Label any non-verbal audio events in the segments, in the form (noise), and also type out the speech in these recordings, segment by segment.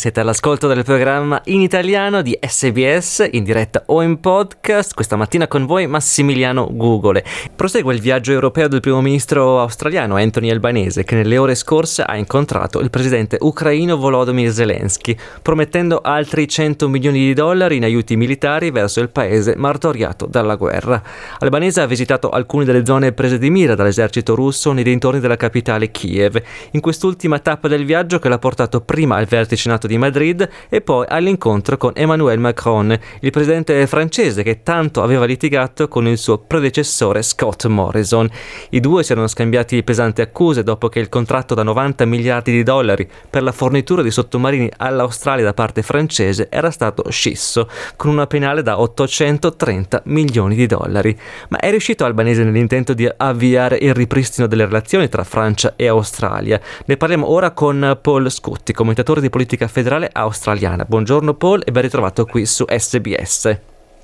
Siete all'ascolto del programma in italiano di SBS, in diretta o in podcast. Questa mattina con voi Massimiliano Gugole. Prosegue il viaggio europeo del primo ministro australiano Anthony Albanese, che nelle ore scorse ha incontrato il presidente ucraino Volodymyr Zelensky, promettendo altri 100 milioni di dollari in aiuti militari verso il paese martoriato dalla guerra. Albanese ha visitato alcune delle zone prese di mira dall'esercito russo nei dintorni della capitale Kiev, in quest'ultima tappa del viaggio che l'ha portato prima al vertice NATO di Madrid e poi all'incontro con Emmanuel Macron, il presidente francese che tanto aveva litigato con il suo predecessore Scott Morrison. I due si erano scambiati pesanti accuse dopo che il contratto da 90 miliardi di dollari per la fornitura di sottomarini all'Australia da parte francese era stato scisso, con una penale da 830 milioni di dollari. Ma è riuscito Albanese nell'intento di avviare il ripristino delle relazioni tra Francia e Australia? Ne parliamo ora con Paul Scutti, commentatore di politica federale australiana. Buongiorno Paul e ben ritrovato qui su SBS.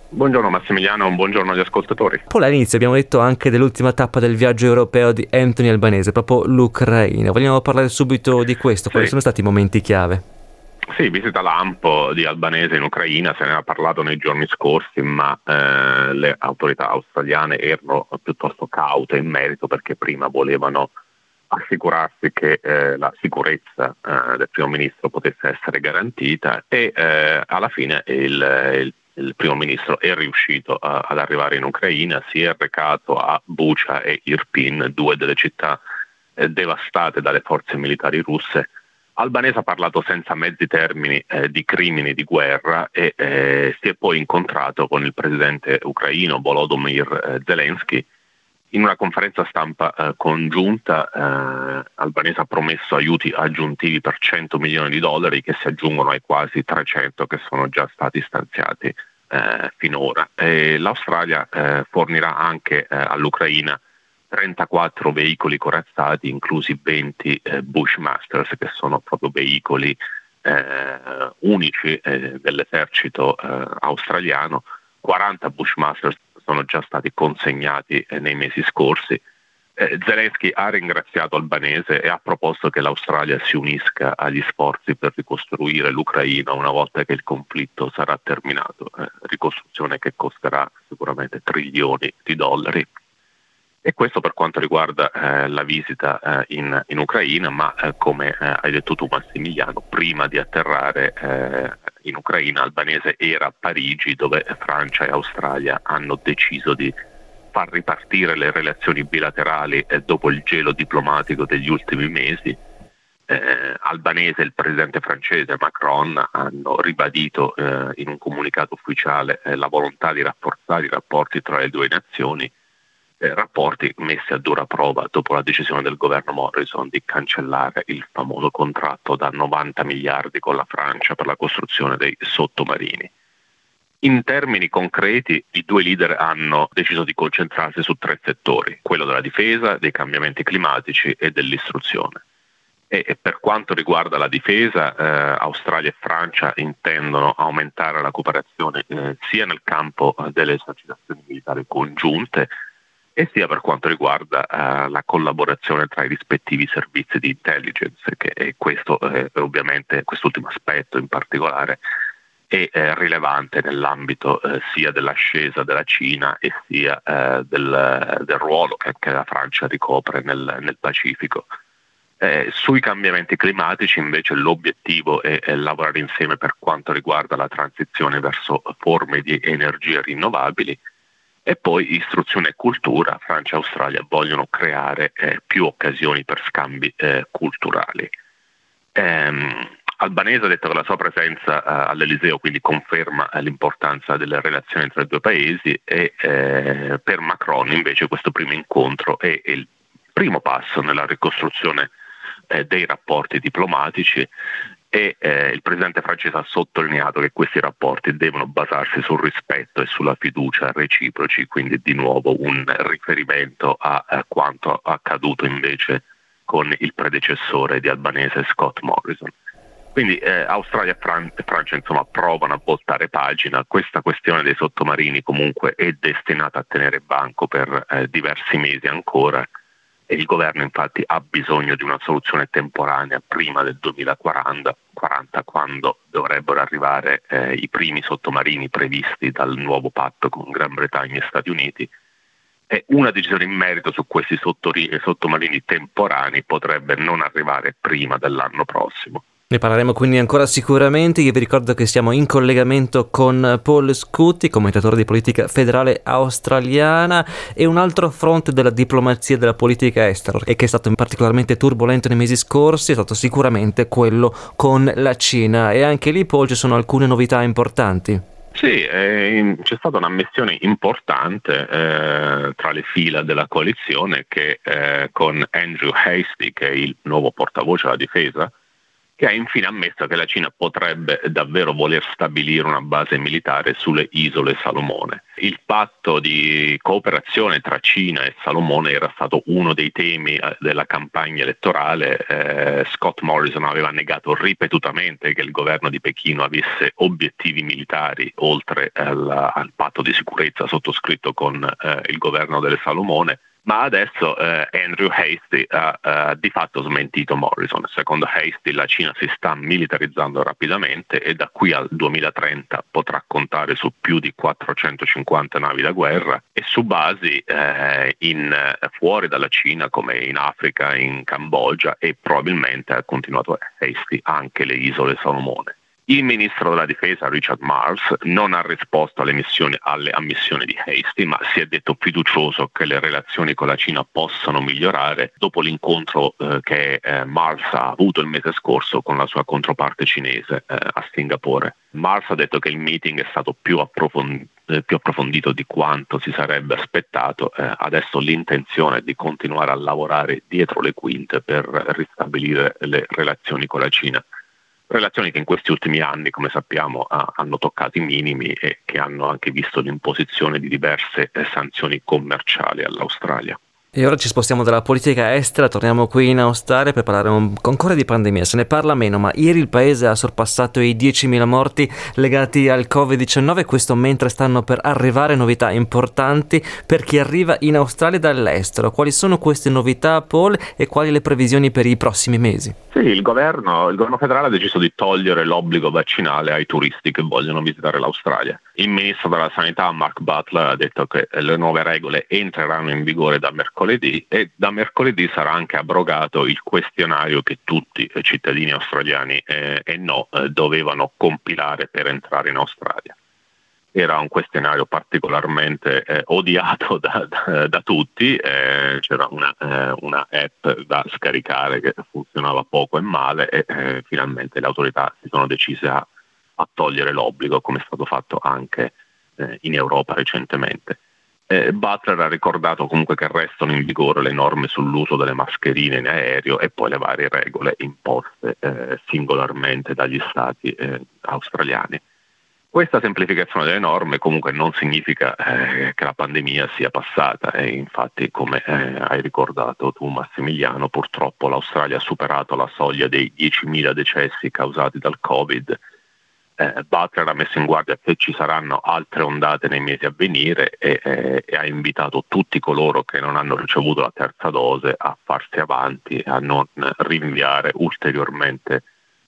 Buongiorno Massimiliano, un buongiorno agli ascoltatori. Paul, all'inizio abbiamo detto anche dell'ultima tappa del viaggio europeo di Anthony Albanese, proprio l'Ucraina. Vogliamo parlare subito di questo? Quali sì. sono stati i momenti chiave? Sì, visita lampo di Albanese in Ucraina, se ne era parlato nei giorni scorsi, ma eh, le autorità australiane erano piuttosto caute in merito perché prima volevano assicurarsi che eh, la sicurezza eh, del primo ministro potesse essere garantita e eh, alla fine il, il, il, primo ministro è riuscito a, ad arrivare in Ucraina, si è recato a Bucha e Irpin, due delle città eh, devastate dalle forze militari russe. Albanese ha parlato senza mezzi termini eh, di crimini di guerra e eh, si è poi incontrato con il presidente ucraino Volodymyr Zelensky in una conferenza stampa eh, congiunta eh, Albanese ha promesso aiuti aggiuntivi per 100 milioni di dollari che si aggiungono ai quasi 300 che sono già stati stanziati eh, finora. E L'Australia eh, fornirà anche eh, all'Ucraina 34 veicoli corazzati, inclusi 20 eh, Bushmasters, che sono proprio veicoli unici dell'esercito australiano, 40 Bushmasters sono già stati consegnati eh, nei mesi scorsi. Eh, Zelensky ha ringraziato Albanese e ha proposto che l'Australia si unisca agli sforzi per ricostruire l'Ucraina una volta che il conflitto sarà terminato, eh, ricostruzione che costerà sicuramente trilioni di dollari. E questo per quanto riguarda eh, la visita eh, in, in, Ucraina, ma eh, come eh, hai detto tu Massimiliano, prima di atterrare eh, in Ucraina albanese era a Parigi dove Francia e Australia hanno deciso di far ripartire le relazioni bilaterali eh, dopo il gelo diplomatico degli ultimi mesi. albanese e il presidente francese Macron hanno ribadito in un comunicato ufficiale la volontà di rafforzare i rapporti tra le due nazioni eh, rapporti messi a dura prova dopo la decisione del governo Morrison di cancellare il famoso contratto da 90 miliardi con la Francia per la costruzione dei sottomarini. In termini concreti, i due leader hanno deciso di concentrarsi su tre settori, quello della difesa, dei cambiamenti climatici e dell'istruzione. E per quanto riguarda la difesa, eh, Australia e Francia intendono aumentare la cooperazione eh, sia nel campo eh, delle esercitazioni militari congiunte, e sia per quanto riguarda uh, la collaborazione tra i rispettivi servizi di intelligence, che questo eh, ovviamente, quest'ultimo aspetto in particolare, è eh, rilevante nell'ambito eh, sia dell'ascesa della Cina e sia eh, del, del, ruolo che, che, la Francia ricopre nel, nel Pacifico. Eh, sui cambiamenti climatici invece l'obiettivo è, è, lavorare insieme per quanto riguarda la transizione verso forme di energie rinnovabili e poi istruzione e cultura, Francia e Australia vogliono creare eh, più occasioni per scambi eh, culturali. Ehm, Albanese ha detto che la sua presenza eh, all'Eliseo quindi conferma eh, l'importanza delle relazioni tra i due paesi e eh, per Macron invece questo primo incontro è, il primo passo nella ricostruzione eh, dei rapporti diplomatici e eh, il presidente francese ha sottolineato che questi rapporti devono basarsi sul rispetto e sulla fiducia reciproci, quindi di nuovo un riferimento a, a quanto accaduto invece con il predecessore di Albanese Scott Morrison. Quindi eh, Australia e Fran- Francia insomma, provano a voltare pagina, questa questione dei sottomarini comunque è destinata a tenere banco per eh, diversi mesi ancora il governo infatti ha bisogno di una soluzione temporanea prima del 2040, 40, quando dovrebbero arrivare eh, i primi sottomarini previsti dal nuovo patto con Gran Bretagna e Stati Uniti e una decisione in merito su questi sottomarini temporanei potrebbe non arrivare prima dell'anno prossimo. Ne parleremo quindi ancora sicuramente. Io vi ricordo che siamo in collegamento con Paul Scutti, commentatore di politica federale australiana, e un altro fronte della diplomazia e della politica estera, e che è stato particolarmente turbolento nei mesi scorsi, è stato sicuramente quello con la Cina. E anche lì, Paul, ci sono alcune novità importanti. Sì, eh, c'è stata un'ammissione importante eh, tra le fila della coalizione che eh, con Andrew Hastie, che è il nuovo portavoce della difesa, che ha infine ammesso che la Cina potrebbe davvero voler stabilire una base militare sulle isole Salomone. Il patto di cooperazione tra Cina e Salomone era stato uno dei temi eh, della campagna elettorale. Eh, Scott Morrison aveva negato ripetutamente che il governo di Pechino avesse obiettivi militari oltre al, al patto di sicurezza sottoscritto con eh, il governo delle Salomone ma adesso eh, Andrew Hastie ha uh, di fatto smentito Morrison. Secondo Hastie la Cina si sta militarizzando rapidamente e da qui al 2030 potrà contare su più di 450 navi da guerra e su basi eh, in, fuori dalla Cina come in Africa, in Cambogia e probabilmente ha continuato Hastie anche le isole Salomone. Il ministro della difesa Richard Mars non ha risposto alle, alle ammissioni di Hastie, ma si è detto fiducioso che le relazioni con la Cina possano migliorare dopo l'incontro eh, che eh, Mars ha avuto il mese scorso con la sua controparte cinese eh, a Singapore. Mars ha detto che il meeting è stato più approfondito eh, più approfondito di quanto si sarebbe aspettato. Eh, adesso l'intenzione è di continuare a lavorare dietro le quinte per ristabilire le relazioni con la Cina relazioni che in questi ultimi anni, come sappiamo, ha, hanno toccato i minimi e che hanno anche visto l'imposizione di diverse eh, sanzioni commerciali all'Australia. E ora ci spostiamo dalla politica estera, torniamo qui in Australia per parlare un, ancora di pandemia. Se ne parla meno, ma ieri il paese ha sorpassato i 10.000 morti legati al Covid-19, questo mentre stanno per arrivare novità importanti per chi arriva in Australia dall'estero. Quali sono queste novità, Paul, e quali le previsioni per i prossimi mesi? Sì, il governo, il governo federale ha deciso di togliere l'obbligo vaccinale ai turisti che vogliono visitare l'Australia. Il ministro della Sanità, Mark Butler, ha detto che le nuove regole entreranno in vigore da mercoledì mercoledì e da mercoledì sarà anche abrogato il questionario che tutti i cittadini australiani eh, e no eh, dovevano compilare per entrare in Australia. Era un questionario particolarmente eh, odiato (laughs) da, da, da tutti, eh, c'era una, eh, una, app da scaricare che funzionava poco e male e eh, finalmente le autorità si sono decise a, a togliere l'obbligo come è stato fatto anche in Europa recentemente. Eh, Butler ha ricordato comunque che restano in vigore le norme sull'uso delle mascherine in aereo e poi le varie regole imposte eh, singolarmente dagli stati eh, australiani. Questa semplificazione delle norme comunque non significa eh, che la pandemia sia passata e infatti come eh, hai ricordato tu Massimiliano purtroppo l'Australia ha superato la soglia dei 10.000 decessi causati dal Covid eh, Butler ha messo in guardia che ci saranno altre ondate nei mesi a venire e, eh, e, ha invitato tutti coloro che non hanno ricevuto la terza dose a farsi avanti e a non rinviare ulteriormente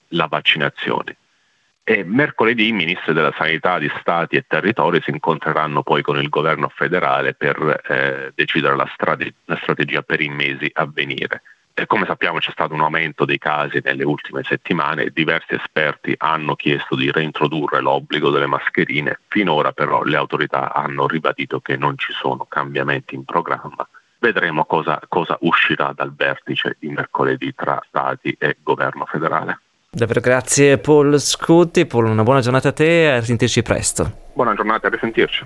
la vaccinazione. E mercoledì i ministri della sanità di stati e territori si incontreranno poi con il governo federale per eh, decidere la, strate- la strategia per i mesi a venire. E come sappiamo c'è stato un aumento dei casi nelle ultime settimane e diversi esperti hanno chiesto di reintrodurre l'obbligo delle mascherine. Finora però le autorità hanno ribadito che non ci sono cambiamenti in programma. Vedremo cosa, cosa uscirà dal vertice di mercoledì tra Stati e governo federale. Davvero grazie Paul Scutti, Paul una buona giornata a te e a risentirci presto. Buona giornata e a risentirci.